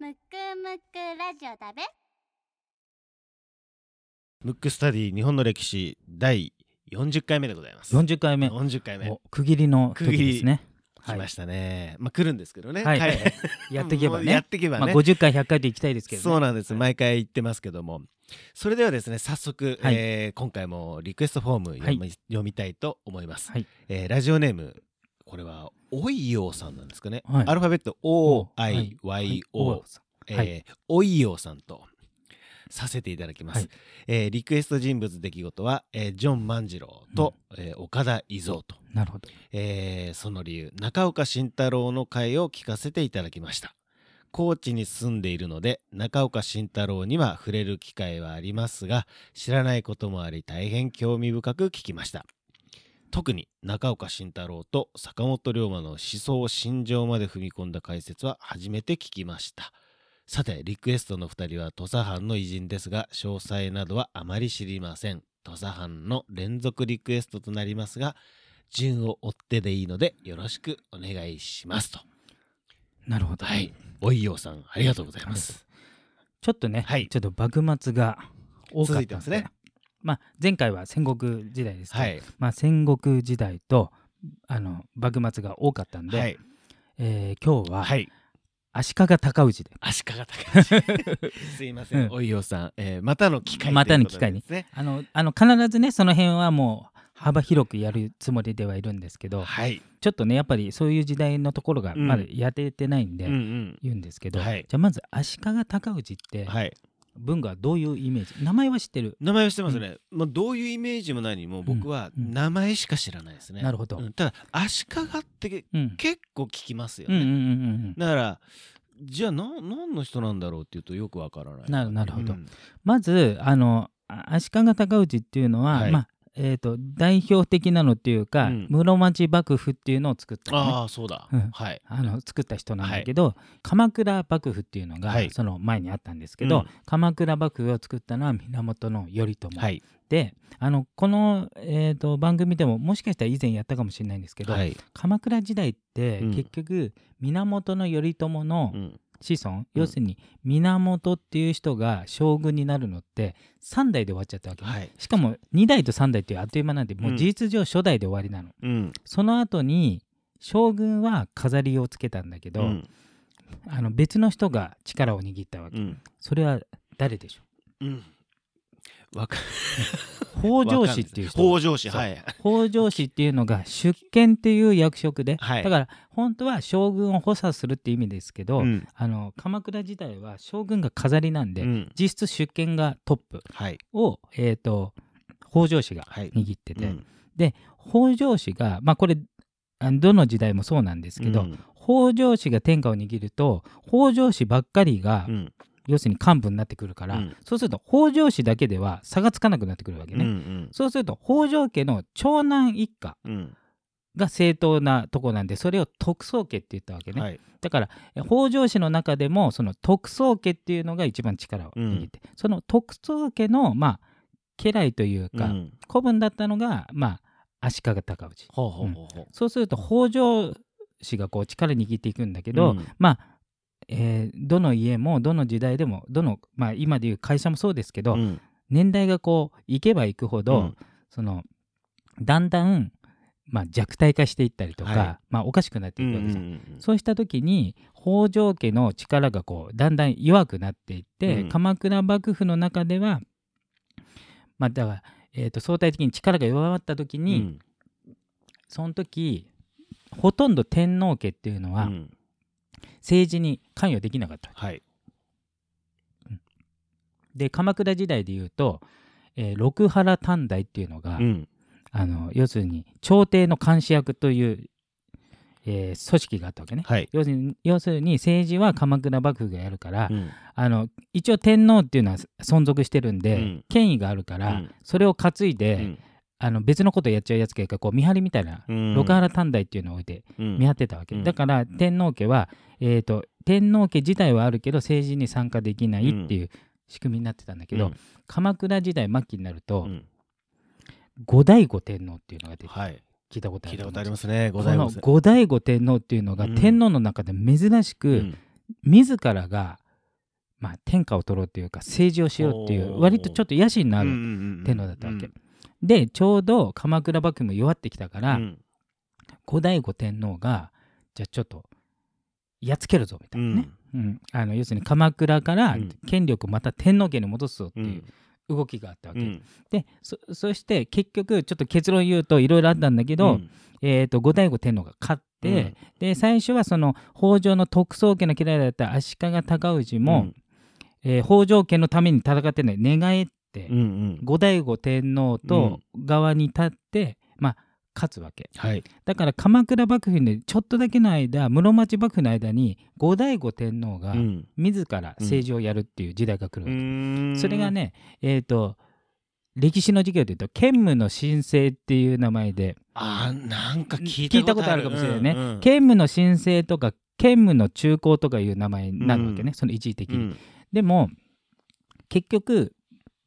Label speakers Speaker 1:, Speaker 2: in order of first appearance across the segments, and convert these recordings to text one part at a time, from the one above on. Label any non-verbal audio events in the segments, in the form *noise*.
Speaker 1: むくむくラジオだべ。
Speaker 2: ムックスタディ日本の歴史第40回目でございます。
Speaker 3: 40回目。
Speaker 2: 40回目。
Speaker 3: お区切りの時ですね。
Speaker 2: 来ましたね、まあ来るんですけどね。
Speaker 3: はい。*laughs* やっていけば
Speaker 2: もうや
Speaker 3: ね
Speaker 2: っていけばね、
Speaker 3: まあ、50回100回でいきたいですけどね。
Speaker 2: そうなんです、
Speaker 3: はい。
Speaker 2: 毎回言ってますけども。それではですね早速、
Speaker 3: はい。
Speaker 2: えー今回もリクエストフォーム読み,、読みたいと思います、
Speaker 3: はい。
Speaker 2: えーラジオネームこれはおいようさんなんですかね、
Speaker 3: はい。
Speaker 2: アルファベット OIYO、えおいようさんとさせていただきます、
Speaker 3: はい。
Speaker 2: えーリクエスト人物出来事は、えージョン万次郎と、えー岡田伊蔵と、
Speaker 3: なるほど。
Speaker 2: えーその理由中岡慎太郎の回を聞かせていただきました。高知に住んでいるので中岡慎太郎には触れる機会はありますが知らないこともあり大変興味深く聞きました特に中岡慎太郎と坂本龍馬の思想心情まで踏み込んだ解説は初めて聞きました。さてリクエストの2人は土佐藩の偉人ですが詳細などはあまり知りません。土佐藩の連続リクエストとなりますが順を追ってでいいのでよろしくお願いしますと。
Speaker 3: なるほど。
Speaker 2: はい。おいようさんありがとうございます。
Speaker 3: ちょっとね、
Speaker 2: はい。
Speaker 3: ちょっと幕末が多かったん
Speaker 2: 続いてますね
Speaker 3: まあ、前回は戦国時代ですけど、
Speaker 2: はい。
Speaker 3: まあ、戦国時代とあの幕末が多かったんで、
Speaker 2: はい。
Speaker 3: えー今日は
Speaker 2: はい。
Speaker 3: 足利尊氏で、
Speaker 2: 足利尊氏。*laughs* すいません、
Speaker 3: うん。
Speaker 2: おいようさん、えーまたの機会
Speaker 3: またの
Speaker 2: ということでですね。
Speaker 3: あのあの必ずねその辺はもう幅広くやるつもりではいるんですけど
Speaker 2: はい、
Speaker 3: ちょっとねやっぱりそういう時代のところが
Speaker 2: うん。
Speaker 3: まだやれてないんで、
Speaker 2: うんうん。
Speaker 3: 言うんですけど、
Speaker 2: はい。
Speaker 3: じゃあまず足利尊氏って
Speaker 2: はい
Speaker 3: 文がどういうイメージ？名前は知ってる？
Speaker 2: 名前は知ってますね、まあ、どういうイメージも何も僕は名前しか知らないですね、
Speaker 3: なるほど。
Speaker 2: うん。ただ足利って
Speaker 3: うん。
Speaker 2: 結構聞きますよね、だからじゃあな何の人なんだろうっていうとよくわからない。
Speaker 3: なるなるほど。
Speaker 2: うん。
Speaker 3: まずあのあ足利尊氏っていうのは、
Speaker 2: はい。
Speaker 3: まあえー、と代表的なのっていうか、
Speaker 2: うん。
Speaker 3: 室町幕府っていうのを作ったのね。
Speaker 2: ああそうだ、
Speaker 3: うん。
Speaker 2: はい。
Speaker 3: あの作った人なんだけど、鎌倉幕府っていうのが、
Speaker 2: はい。
Speaker 3: その前にあったんですけど、
Speaker 2: うん。
Speaker 3: 鎌倉幕府を作ったのは源頼朝、
Speaker 2: はい。
Speaker 3: であのこの、えー、と番組でももしかしたら以前やったかもしれないんですけど、
Speaker 2: はい、
Speaker 3: 鎌倉時代って
Speaker 2: うん
Speaker 3: 結局源頼朝の
Speaker 2: うん
Speaker 3: 子孫、要するに源っていう人が将軍になるのって3代で終わっちゃったわけね、
Speaker 2: はい。
Speaker 3: しかも2代と3代っていうあっという間なんでも
Speaker 2: う
Speaker 3: うん事実上初代で終わりなの、
Speaker 2: うん。
Speaker 3: その後に将軍は飾りをつけたんだけど、
Speaker 2: うん。
Speaker 3: あの別の人が力を握ったわけ、
Speaker 2: うん。
Speaker 3: それは誰でしょ
Speaker 2: う？
Speaker 3: う *laughs* 北条氏っていう人
Speaker 2: 北条氏はい。
Speaker 3: 北条氏っていうのが出権っていう役職で、
Speaker 2: はい。
Speaker 3: だから本当は将軍を補佐するっていう意味ですけど、
Speaker 2: うん。
Speaker 3: あの鎌倉時代は将軍が飾りなんで、
Speaker 2: うん。
Speaker 3: 実質出権がトップ
Speaker 2: はい。
Speaker 3: を、えー、と北条氏が
Speaker 2: はい。
Speaker 3: 握ってて、
Speaker 2: うん。
Speaker 3: 北条氏がまあこれどの時代もそうなんですけど、
Speaker 2: うん。
Speaker 3: 北条氏が天下を握ると北条氏ばっかりが、
Speaker 2: うん
Speaker 3: 要するに幹部になってくるから、
Speaker 2: うん。
Speaker 3: そうすると北条氏だけでは差がつかなくなってくるわけね、
Speaker 2: うん
Speaker 3: そうすると北条家の長男一家
Speaker 2: うん。
Speaker 3: が正当なとこなんでそれを徳宗家って言ったわけね、
Speaker 2: はい。
Speaker 3: だからえ北条氏の中でもその徳宗家っていうのが一番力を握って、その徳宗家のまあ家来というか、
Speaker 2: うん。
Speaker 3: 子分だったのがまあ足利尊氏。そうすると北条氏がこう力握っていくんだけど、
Speaker 2: うん。
Speaker 3: まあ、えーどの家もどの時代でもどの、まあ、今でいう会社もそうですけど、
Speaker 2: うん。
Speaker 3: 年代がこういけばいくほど、
Speaker 2: うん。
Speaker 3: そのだんだん、まあ、弱体化していったりとか、
Speaker 2: はい。
Speaker 3: まあ、おかしくなっていくわけじゃん。
Speaker 2: うんうん。
Speaker 3: そうした時に北条家の力がこうだんだん弱くなっていって、
Speaker 2: うん。
Speaker 3: 鎌倉幕府の中ではまあだから、えー、と相対的に力が弱まった時に、
Speaker 2: うん。
Speaker 3: その時ほとんど天皇家っていうのは
Speaker 2: うん
Speaker 3: 政治に関与できなかった。
Speaker 2: はい。
Speaker 3: で鎌倉時代でいうと、えー六原短大っていうのが、
Speaker 2: うん。
Speaker 3: あの要するに朝廷の監視役という、えー組織があったわけね。
Speaker 2: はい。
Speaker 3: 要するに要するに政治は鎌倉幕府がやるから、
Speaker 2: うん。
Speaker 3: あの一応天皇っていうのは存続してるんで、
Speaker 2: うん。
Speaker 3: 権威があるから、
Speaker 2: うん。
Speaker 3: それを担いで、
Speaker 2: うん
Speaker 3: あの別のことやっちゃうやつがこう見張りみたいな、
Speaker 2: うん。
Speaker 3: 六原短大っていうのを置いて
Speaker 2: うん。
Speaker 3: 見張ってたわけ、
Speaker 2: うん。
Speaker 3: だから天皇家は、えー、と天皇家自体はあるけど政治に参加できないっていう仕組みになってたんだけど、
Speaker 2: うん。
Speaker 3: 鎌倉時代末期になると、
Speaker 2: うん。
Speaker 3: 後醍醐天皇っていうのが出て
Speaker 2: はい。
Speaker 3: 聞いたことある
Speaker 2: 聞いたことあり
Speaker 3: ま
Speaker 2: ますね。
Speaker 3: 後醍醐天皇。っていうのが
Speaker 2: うん
Speaker 3: 天皇の中で珍しく、
Speaker 2: うん。
Speaker 3: 自らが、まあ、天下を取ろうっていうか政治をしようっていう割とちょっと野心のある天皇だったわけ、
Speaker 2: うん
Speaker 3: でちょうど鎌倉幕府も弱ってきたから、
Speaker 2: うん。
Speaker 3: 後醍醐天皇がじゃあちょっとやっつけるぞみたいなね、うん。あの要するに鎌倉から
Speaker 2: うん。
Speaker 3: 権力をまた天皇家に戻すぞって
Speaker 2: うん。
Speaker 3: いう動きがあったわけ、
Speaker 2: うん。
Speaker 3: でそそして結局ちょっと結論言うといろいろあったんだけど、
Speaker 2: うん。
Speaker 3: えー、と後醍醐天皇が勝って、で最初はその北条の徳宗家の嫌いだった足利尊氏も、えー北条家のために戦ってね寝返って、
Speaker 2: うんうん。
Speaker 3: 後醍醐天皇と側に立って、まあ勝つわけ。
Speaker 2: はい。
Speaker 3: だから鎌倉幕府でちょっとだけの間室町幕府の間に後醍醐天皇が
Speaker 2: うん。
Speaker 3: 自ら政治をやるっていう時代が来るわけ、
Speaker 2: うん。
Speaker 3: それがねえっ、と歴史の授業でいうと兼務の申請っていう名前で
Speaker 2: あーなんか聞い
Speaker 3: た
Speaker 2: たこ
Speaker 3: とあるかもしれないね、
Speaker 2: うんうん。
Speaker 3: 兼務の申請とか兼務の中高とかいう名前になるわけね、
Speaker 2: うん。
Speaker 3: その一時的に、
Speaker 2: うん。
Speaker 3: でも結局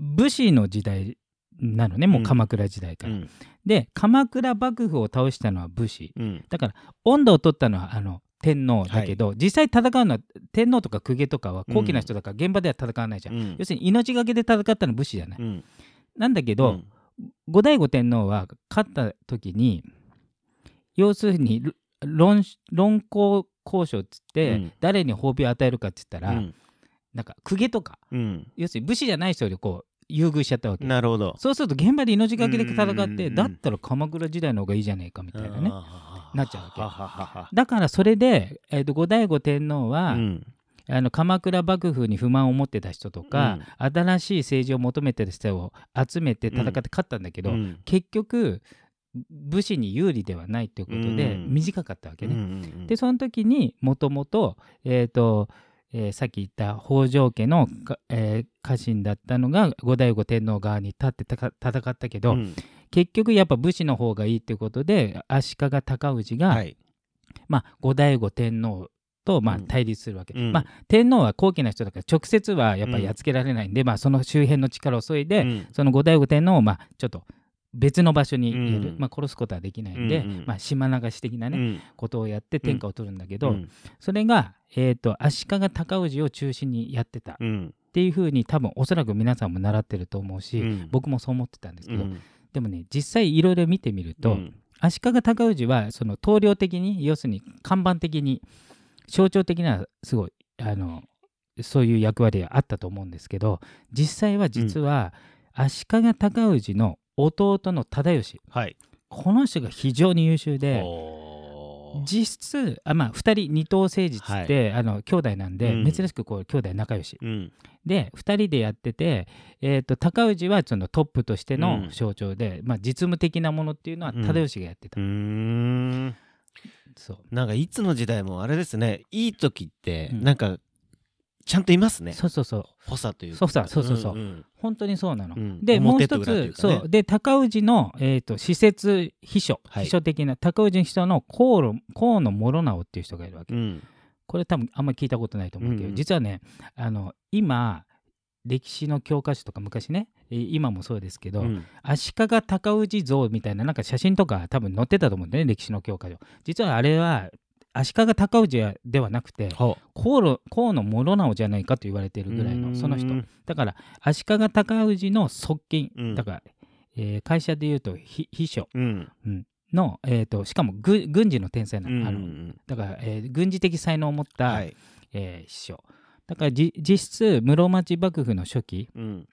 Speaker 3: 武士の時代なのねもう鎌倉時代から、
Speaker 2: うん。
Speaker 3: で鎌倉幕府を倒したのは武士。
Speaker 2: うん。
Speaker 3: だから温度を取ったのはあの天皇だけど、実際戦うのは天皇とか公家とかは高貴な人だから現場では戦わないじゃん、
Speaker 2: うん。
Speaker 3: 要するに命がけで戦ったのは武士じゃない、
Speaker 2: うん。
Speaker 3: なんだけど、
Speaker 2: うん。
Speaker 3: 後醍醐天皇は勝った時に要するに論論功交渉っつって、
Speaker 2: うん。
Speaker 3: 誰に褒美を与えるかっつったら、
Speaker 2: うん。
Speaker 3: なんか公家とか。
Speaker 2: うん。
Speaker 3: 要するに武士じゃない人よりこう優遇しちゃったわけ。
Speaker 2: なるほど。
Speaker 3: そうすると現場で命がけで戦
Speaker 2: うんうんうんうん。
Speaker 3: ってだったら鎌倉時代の方がいいじゃねえかみたいなねなっちゃうわけ。だからそれで、えー、と後醍醐天皇は、
Speaker 2: うん。
Speaker 3: あの鎌倉幕府に不満を持ってた人とか、新しい政治を求めてる人を集めて戦って勝ったんだけど、
Speaker 2: うん。
Speaker 3: 結局武士に有利ではないということで
Speaker 2: うん。
Speaker 3: 短かったわけね。
Speaker 2: うんうん
Speaker 3: でその時にもともと,、えーとえーさっき言った北条家のか、えー家臣だったのが後醍醐天皇側に立ってたか戦ったけど、
Speaker 2: うん。
Speaker 3: 結局やっぱ武士の方がいいっていうことで足利尊氏が、
Speaker 2: はい。
Speaker 3: まあ、後醍醐天皇とまあ
Speaker 2: うん。
Speaker 3: 対立するわけ、
Speaker 2: うん。
Speaker 3: まあ、天皇は高貴な人だから直接はやっぱりやっつけられないんで、まあ、その周辺の力を削いで、
Speaker 2: うん。
Speaker 3: その後醍醐天皇をまあちょっと別の場所に入れる、
Speaker 2: うん
Speaker 3: まあ、殺すことはできないんで、
Speaker 2: うんうん。
Speaker 3: まあ、島流し的なね、
Speaker 2: うん。
Speaker 3: ことをやって天下を取るんだけど、
Speaker 2: うん。
Speaker 3: それが、えー、と足利尊氏を中心にやってたっ
Speaker 2: うん。
Speaker 3: ていうふうに多分おそらく皆さんも習ってると思うし、
Speaker 2: うん。
Speaker 3: 僕もそう思ってたんですけど、
Speaker 2: うん。
Speaker 3: でもね実際いろいろ見てみると、
Speaker 2: うん。
Speaker 3: 足利尊氏はその統領的に要するに看板的に象徴的なすごいあのそういう役割があったと思うんですけど実際は実は足利尊氏の弟の忠義。
Speaker 2: はい。
Speaker 3: この人が非常に優秀で実質あまあ2人二等誠実って、あの兄弟なんで、
Speaker 2: うん。
Speaker 3: 珍しくこう兄弟仲良し。
Speaker 2: うん。
Speaker 3: で2人でやってて、えー、と高氏はそのトップとしての
Speaker 2: うん。
Speaker 3: 象徴で、まあ、実務的なものっていうのは
Speaker 2: うん。
Speaker 3: 忠義がやってた、
Speaker 2: うーん。
Speaker 3: そう。
Speaker 2: なんかいつの時代もあれですね。いい時って
Speaker 3: うん。
Speaker 2: なんかちゃんといますね。
Speaker 3: そうそうそう。
Speaker 2: 補佐というか。
Speaker 3: そうそうそうそうそう。ん
Speaker 2: ん。
Speaker 3: 本当にそうなの。
Speaker 2: うん。
Speaker 3: でもう一つ、
Speaker 2: かね。
Speaker 3: そう。で高氏の、えー、と施設秘書、
Speaker 2: はい。
Speaker 3: 秘書的な高氏の人の河野河野諸直っていう人がいるわけ、
Speaker 2: うん。
Speaker 3: これ多分あんまり聞いたことないと思うけど、
Speaker 2: うんうん。
Speaker 3: 実はねあの今歴史の教科書とか昔ねえー今もそうですけど、
Speaker 2: うん。
Speaker 3: 足利尊氏像みたいななんか写真とか多分載ってたと思うんだよね歴史の教科書。実はあれは足利尊氏ではなくて
Speaker 2: ほ
Speaker 3: 河野諸直じゃないかと言われているぐらいのその人。
Speaker 2: うん
Speaker 3: だから足利尊氏の側近、
Speaker 2: うん。
Speaker 3: だから、えー会社でいうとひ秘書。
Speaker 2: うん。
Speaker 3: の、えー、としかも軍軍事の天才なの,、
Speaker 2: うん。
Speaker 3: あのだから、えー軍事的才能を持った、
Speaker 2: はい。
Speaker 3: えー秘書。だからじ実質室町幕府の初期
Speaker 2: うん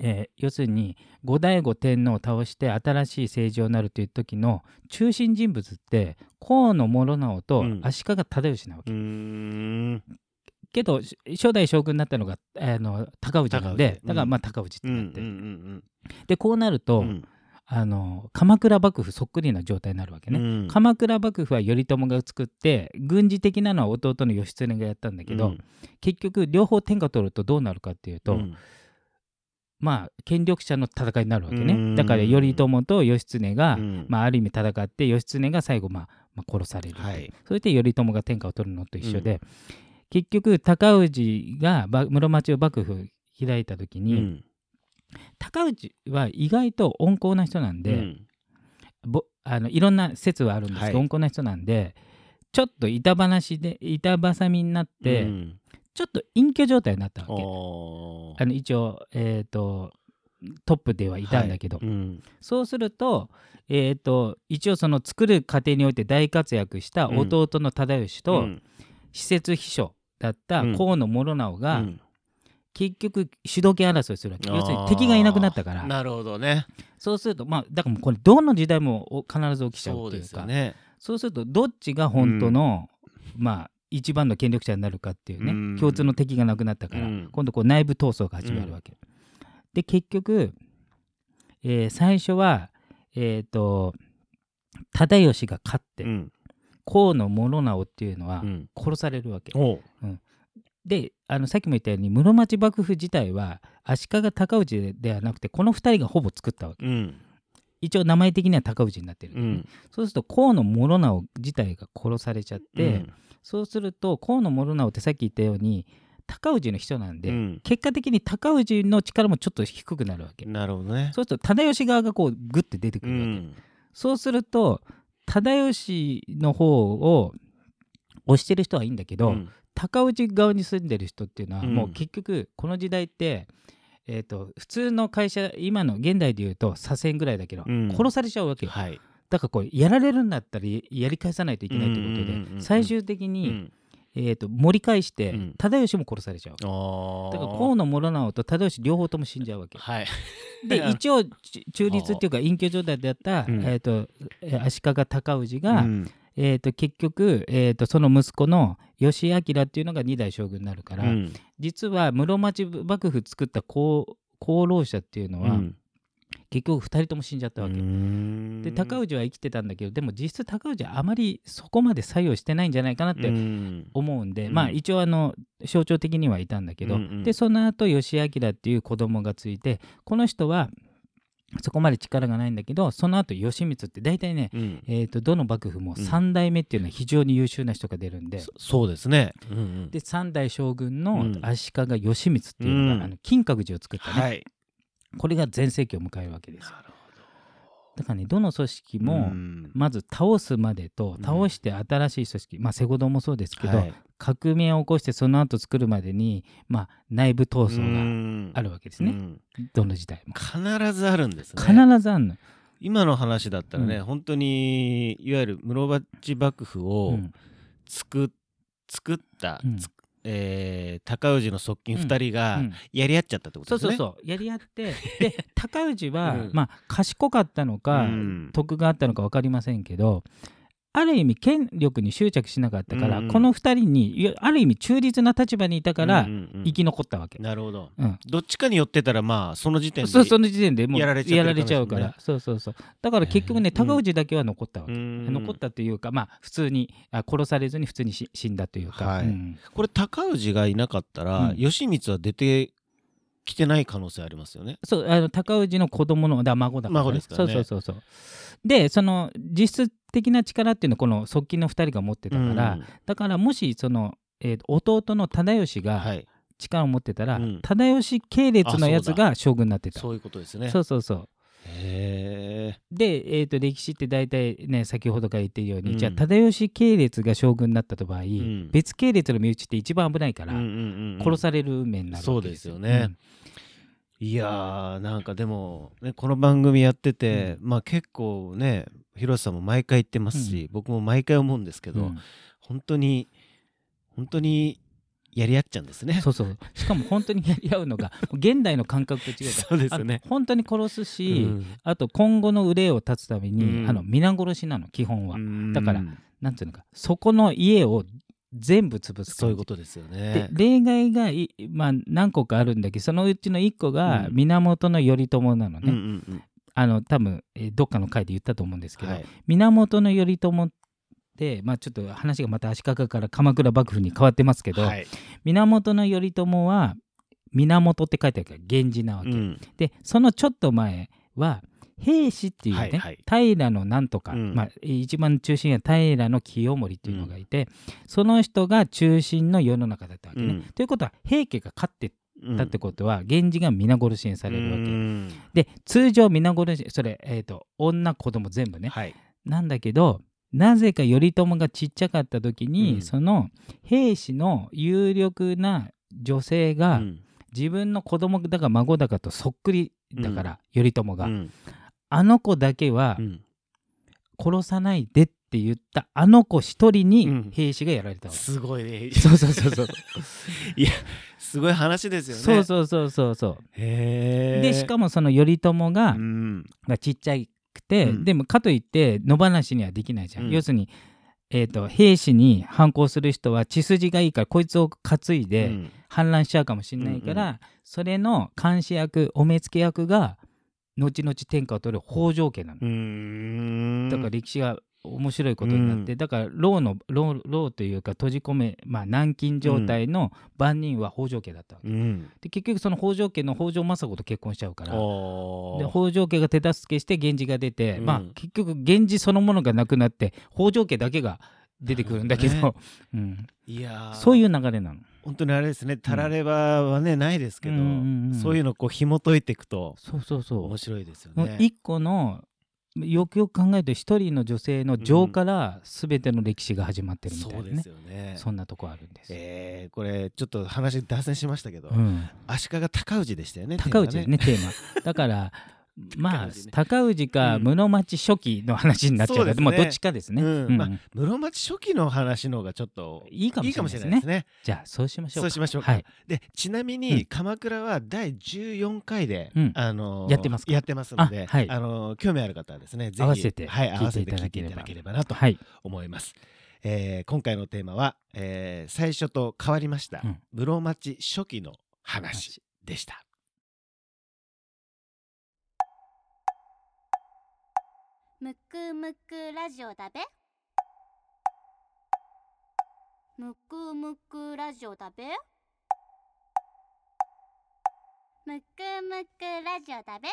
Speaker 3: えー要するに後醍醐天皇を倒して新しい政治をなるという時の中心人物って河野諸直と
Speaker 2: うん。
Speaker 3: 足利忠義なわけ、
Speaker 2: うーん。
Speaker 3: けどし初代将軍になったのが、あの高氏なんでだからまあ高氏ってなって、
Speaker 2: ん
Speaker 3: でこうなる
Speaker 2: う
Speaker 3: と、
Speaker 2: ん。
Speaker 3: あの鎌倉幕府そっくりな状態になるわけね、
Speaker 2: うん。
Speaker 3: 鎌倉幕府は頼朝が作って軍事的なのは弟の義経がやったんだけど、
Speaker 2: うん。
Speaker 3: 結局両方天下を取るとどうなるかっていうと、
Speaker 2: うん
Speaker 3: まあ権力者の戦いになるわけ
Speaker 2: うん。
Speaker 3: ねだから頼朝と義経が、
Speaker 2: うん。
Speaker 3: まあ、ある意味戦って義経が最後、まあまあ、殺される、
Speaker 2: はい。
Speaker 3: それで頼朝が天下を取るのと一緒で、結局高氏がば室町を幕府開いた時に、
Speaker 2: うん。
Speaker 3: 高氏は意外と温厚な人なんで、あのいろんな説はあるんですけど、
Speaker 2: はい。
Speaker 3: 温厚な人なんでちょっと板話で板挟みになって、
Speaker 2: うん
Speaker 3: ちょっと隠居状態になったわけ。あの一応、えー、とトップではいたんだけど、
Speaker 2: はい。うん。
Speaker 3: そうすると,、えー、と一応その作る過程において大活躍した弟の忠義と、
Speaker 2: うん。
Speaker 3: 施設秘書だった
Speaker 2: うん。
Speaker 3: 河野諸直が、
Speaker 2: うん。
Speaker 3: 結局主導権争いするわけ。要するに敵がいなくなったから。
Speaker 2: なるほどね。
Speaker 3: そうするとまあだからもうこれどの時代もお必ず起きちゃうっていうか。そうするとどっちが本当の、まあ一番の権力者になるかっていうね、
Speaker 2: うん。
Speaker 3: 共通の敵がなくなったから、
Speaker 2: うん。
Speaker 3: 今度こう内部闘争が始まるわけ、で結局、えー最初はえっ、と忠義が勝って、
Speaker 2: うん。
Speaker 3: 河野諸直っていうのは
Speaker 2: うん。
Speaker 3: 殺されるわけ、であのさっきも言ったように室町幕府自体は足利尊氏ではなくてこの2人がほぼ作ったわけ。
Speaker 2: うん。
Speaker 3: 一応名前的には尊氏になってるね、
Speaker 2: うん。
Speaker 3: そうすると河野諸直自体が殺されちゃって、
Speaker 2: うん
Speaker 3: そうすると河野諸直ってさっき言ったように高氏の人なんで、
Speaker 2: うん。
Speaker 3: 結果的に高氏の力もちょっと低くなるわけ、
Speaker 2: なるほどね。
Speaker 3: そうすると忠義側がこうグッて出てく
Speaker 2: う
Speaker 3: るわけ、
Speaker 2: ん。
Speaker 3: そうすると忠義の方を推してる人はいいんだけど、
Speaker 2: うん。
Speaker 3: 高氏側に住んでる人っていうのは、
Speaker 2: うん。
Speaker 3: もう結局この時代って、えー、と普通の会社今の現代でいうと左遷ぐらいだけど、
Speaker 2: うん。
Speaker 3: 殺されちゃうわけよ。
Speaker 2: はい
Speaker 3: だからこれやられるんだったらややり返さないといけないということで、最終的
Speaker 2: う
Speaker 3: に、
Speaker 2: ん。
Speaker 3: えー、と盛り返して、
Speaker 2: うん。
Speaker 3: 忠義も殺されちゃう。だから河野諸直と忠義両方とも死んじゃうわけ。
Speaker 2: はい。
Speaker 3: で *laughs* 一応ち中立っていうか隠居状態であった、
Speaker 2: うん。
Speaker 3: えー、とえー足利尊氏が、
Speaker 2: うん。
Speaker 3: えー、と結局、えー、とその息子の義明っていうのが二代将軍になるから、
Speaker 2: うん。
Speaker 3: 実は室町幕府作った功功労者っていうのは、
Speaker 2: うん
Speaker 3: 結局2人とも死んじゃったわけ。
Speaker 2: うん。
Speaker 3: で高氏は生きてたんだけどでも実質高氏はあまりそこまで作用してないんじゃないかなって
Speaker 2: うん。
Speaker 3: 思うんで、
Speaker 2: うん。
Speaker 3: まあ一応あの象徴的にはいたんだけど、
Speaker 2: うんうん。
Speaker 3: でその後義明っていう子供がついてこの人はそこまで力がないんだけどその後義満って大体ね、
Speaker 2: うん。
Speaker 3: えー、とどの幕府も
Speaker 2: うん。
Speaker 3: 3代目っていうのは非常に優秀な人が出るんで、
Speaker 2: そそうですね。うんうん。
Speaker 3: で3代将軍
Speaker 2: う
Speaker 3: の
Speaker 2: ん。
Speaker 3: 足利義満っていうのが、
Speaker 2: うん。
Speaker 3: あの金閣寺を作ったね、
Speaker 2: はい
Speaker 3: これが全盛期を迎えるわけですよ。
Speaker 2: なる
Speaker 3: だからねどの組織
Speaker 2: ほど
Speaker 3: も、
Speaker 2: うん。
Speaker 3: まず倒すまでと
Speaker 2: うん。
Speaker 3: 倒して新しい組織、まあセゴドもそうですけど、
Speaker 2: はい
Speaker 3: 革命を起こしてその後作るまでに、まあ、内部闘争
Speaker 2: うん。
Speaker 3: があるわけですね、
Speaker 2: うん。
Speaker 3: どの時代も。
Speaker 2: 必ずあるんですね。
Speaker 3: 必ずあんの、
Speaker 2: 今の話だったらね、
Speaker 3: うん。
Speaker 2: 本当にいわゆる室町幕府
Speaker 3: う
Speaker 2: を
Speaker 3: ん。
Speaker 2: 作,、作った、えー高氏の側近2人が
Speaker 3: うん。
Speaker 2: やり合っちゃったってことですね。
Speaker 3: そうそうそうやり合ってで *laughs* 高氏は、
Speaker 2: うん。
Speaker 3: まあ、賢かったのか、
Speaker 2: うん。
Speaker 3: 徳があったのか分かりませんけどある意味権力に執着しなかったから、
Speaker 2: うんうん。
Speaker 3: この2人にある意味中立な立場にいたから
Speaker 2: うんうんうん。
Speaker 3: 生き残ったわけ。
Speaker 2: なるほど。
Speaker 3: うん。
Speaker 2: どっちかに寄ってたらまあその時点で
Speaker 3: そうその時点でもう
Speaker 2: やられちゃ
Speaker 3: うから、そうそうそう。だから結局ね高氏だけは残ったわけ、
Speaker 2: うん
Speaker 3: 残ったというかまあ普通にあ殺されずに普通にし死んだというか、
Speaker 2: はい。
Speaker 3: うん。
Speaker 2: これ高氏がいなかったら、
Speaker 3: うん。
Speaker 2: 義満は出てきてない可能性ありますよね。
Speaker 3: そうあの高氏の子供のだ孫だから、
Speaker 2: 孫ですからね。
Speaker 3: そうそうそうそう。でその実質的な力っていうのはこの側近の2人が持ってたから、
Speaker 2: うん。
Speaker 3: だからもしその、えー弟の忠義が
Speaker 2: はい、
Speaker 3: 力を持ってたら、
Speaker 2: うん。
Speaker 3: 忠義系列のやつが将軍になってた。
Speaker 2: そういうことですね。
Speaker 3: そうそうそう。で、えー、と歴史って大体ね先ほどから言ってるように、
Speaker 2: うん。
Speaker 3: じゃあ忠義系列が将軍になった場合、
Speaker 2: ん。
Speaker 3: 別系列の身内って一番危ないから、
Speaker 2: うんうんうんうん。
Speaker 3: 殺される運命になるわけですよ
Speaker 2: そうですよね。いやーなんかでも、ね、この番組やってて、まあ結構ね広瀬さんも毎回言ってますし、僕も毎回思うんですけど、
Speaker 3: うん。
Speaker 2: 本当に本当にやり合っちゃうんですね。
Speaker 3: そうそう。しかも本当にやり合うのが現代の感覚と違う
Speaker 2: そうですよね。
Speaker 3: 本当に殺すし、
Speaker 2: うん。
Speaker 3: あと今後の憂いを断つために、
Speaker 2: うん。
Speaker 3: あの皆殺しなの基本は、
Speaker 2: うん。
Speaker 3: だからなんていうのかそこの家を全部潰す
Speaker 2: そういうことですよ
Speaker 3: で
Speaker 2: ね。
Speaker 3: 例外がい、まあ、何個かあるんだけどそのうちの1個が
Speaker 2: うん。
Speaker 3: 源頼朝なのね、
Speaker 2: うんうんうん。
Speaker 3: あの多分、えーどっかの回で言ったと思うんですけど、
Speaker 2: はい。
Speaker 3: 源頼朝って、まあ、ちょっと話がまた足利から鎌倉幕府に変わってますけど、
Speaker 2: はい。
Speaker 3: 源頼朝は源って書いてあるから源氏なわけ、
Speaker 2: うん。
Speaker 3: でそのちょっと前は平氏っていうね、
Speaker 2: はいはい。
Speaker 3: 平のなんとか、
Speaker 2: うん。
Speaker 3: まあ、一番中心は平の清盛っていうのがいて、その人が中心の世の中だったわけね。
Speaker 2: うん。
Speaker 3: ということは平家が勝って
Speaker 2: うん
Speaker 3: たってことは源氏が皆殺しにされるわけ。
Speaker 2: うん。
Speaker 3: で通常皆殺しそれ、えー、と女子供全部ね、
Speaker 2: はい。
Speaker 3: なんだけどなぜか頼朝がちっちゃかった時に、
Speaker 2: うん。
Speaker 3: その兵士の有力な女性が、
Speaker 2: うん。
Speaker 3: 自分の子供だか孫だかとそっくりだから、頼朝が、
Speaker 2: うん。
Speaker 3: あの子だけは
Speaker 2: うん。
Speaker 3: 殺さないでって言ったあの子一人
Speaker 2: うん。
Speaker 3: に兵士がやられたわけ、
Speaker 2: すごいね。
Speaker 3: そうそうそうそう。*laughs*
Speaker 2: いやすごい話ですよね。
Speaker 3: そうそうそうそうそう。
Speaker 2: へえ。
Speaker 3: でしかもその頼朝が、
Speaker 2: うん。
Speaker 3: がちっちゃくて、
Speaker 2: うん。
Speaker 3: でもかといって野放しにはできないじゃん、
Speaker 2: うん。
Speaker 3: 要するに、えー、と兵士に反抗する人は血筋がいいからこいつを担いで
Speaker 2: うん。
Speaker 3: 反乱しちゃうかもしれないから、
Speaker 2: うん
Speaker 3: それの監視役お目付け役が後々天下を取る北条家なの、だから歴史が面白いことになって、
Speaker 2: うん。
Speaker 3: だから牢の牢牢というか閉じ込め、まあ、軟禁状態の番人は北条家だったわけ、
Speaker 2: うん。
Speaker 3: で結局その北条家の北条政子と結婚しちゃうからで北条家が手助けして源氏が出て、
Speaker 2: うん。
Speaker 3: まあ結局源氏そのものがなくなって北条家だけが出てくるんだけど
Speaker 2: なる *laughs*
Speaker 3: うん、
Speaker 2: いやー。
Speaker 3: そういう流れなの。
Speaker 2: 本当にあれですねたらればはねないですけど、
Speaker 3: うんうんうん。
Speaker 2: そういうのこう紐解いていくと
Speaker 3: そうそうそう。
Speaker 2: 面白いですよね。
Speaker 3: もう一個のよくよく考えると一人の女性の情から全ての歴史が始まってるみたいなね。
Speaker 2: そうです、よね。
Speaker 3: そんなとこあるんです、
Speaker 2: えーこれちょっと話脱線しましたけど、
Speaker 3: うん、
Speaker 2: 足利高氏でしたよね。
Speaker 3: 高氏ねテーマ。だから *laughs* まあ
Speaker 2: 高氏
Speaker 3: か
Speaker 2: うん。
Speaker 3: 室町初期の話になっちゃうから、
Speaker 2: そうですね。
Speaker 3: もうどっちかですね、
Speaker 2: まあ室町初期の話の方がちょっと
Speaker 3: いいかもしれないですね。じゃあそうしましょうか
Speaker 2: そうしましょうか。
Speaker 3: はい。
Speaker 2: でちなみ
Speaker 3: うん。
Speaker 2: に鎌倉は第14回で、
Speaker 3: うん。
Speaker 2: あのー
Speaker 3: やってますか？
Speaker 2: やってますので、あのー興味ある方はですね、ぜひ
Speaker 3: 合わせて
Speaker 2: はい、合わせ
Speaker 3: 聞いていただければ。
Speaker 2: て聞いていただければなと
Speaker 3: はい。
Speaker 2: 思います。えー今回のテーマは、えー最初と変わりました、
Speaker 3: うん。
Speaker 2: 室町初期の話でした。
Speaker 1: むくむくラジオだべ。むくむくラジオだべ。むくむくラジオだべ。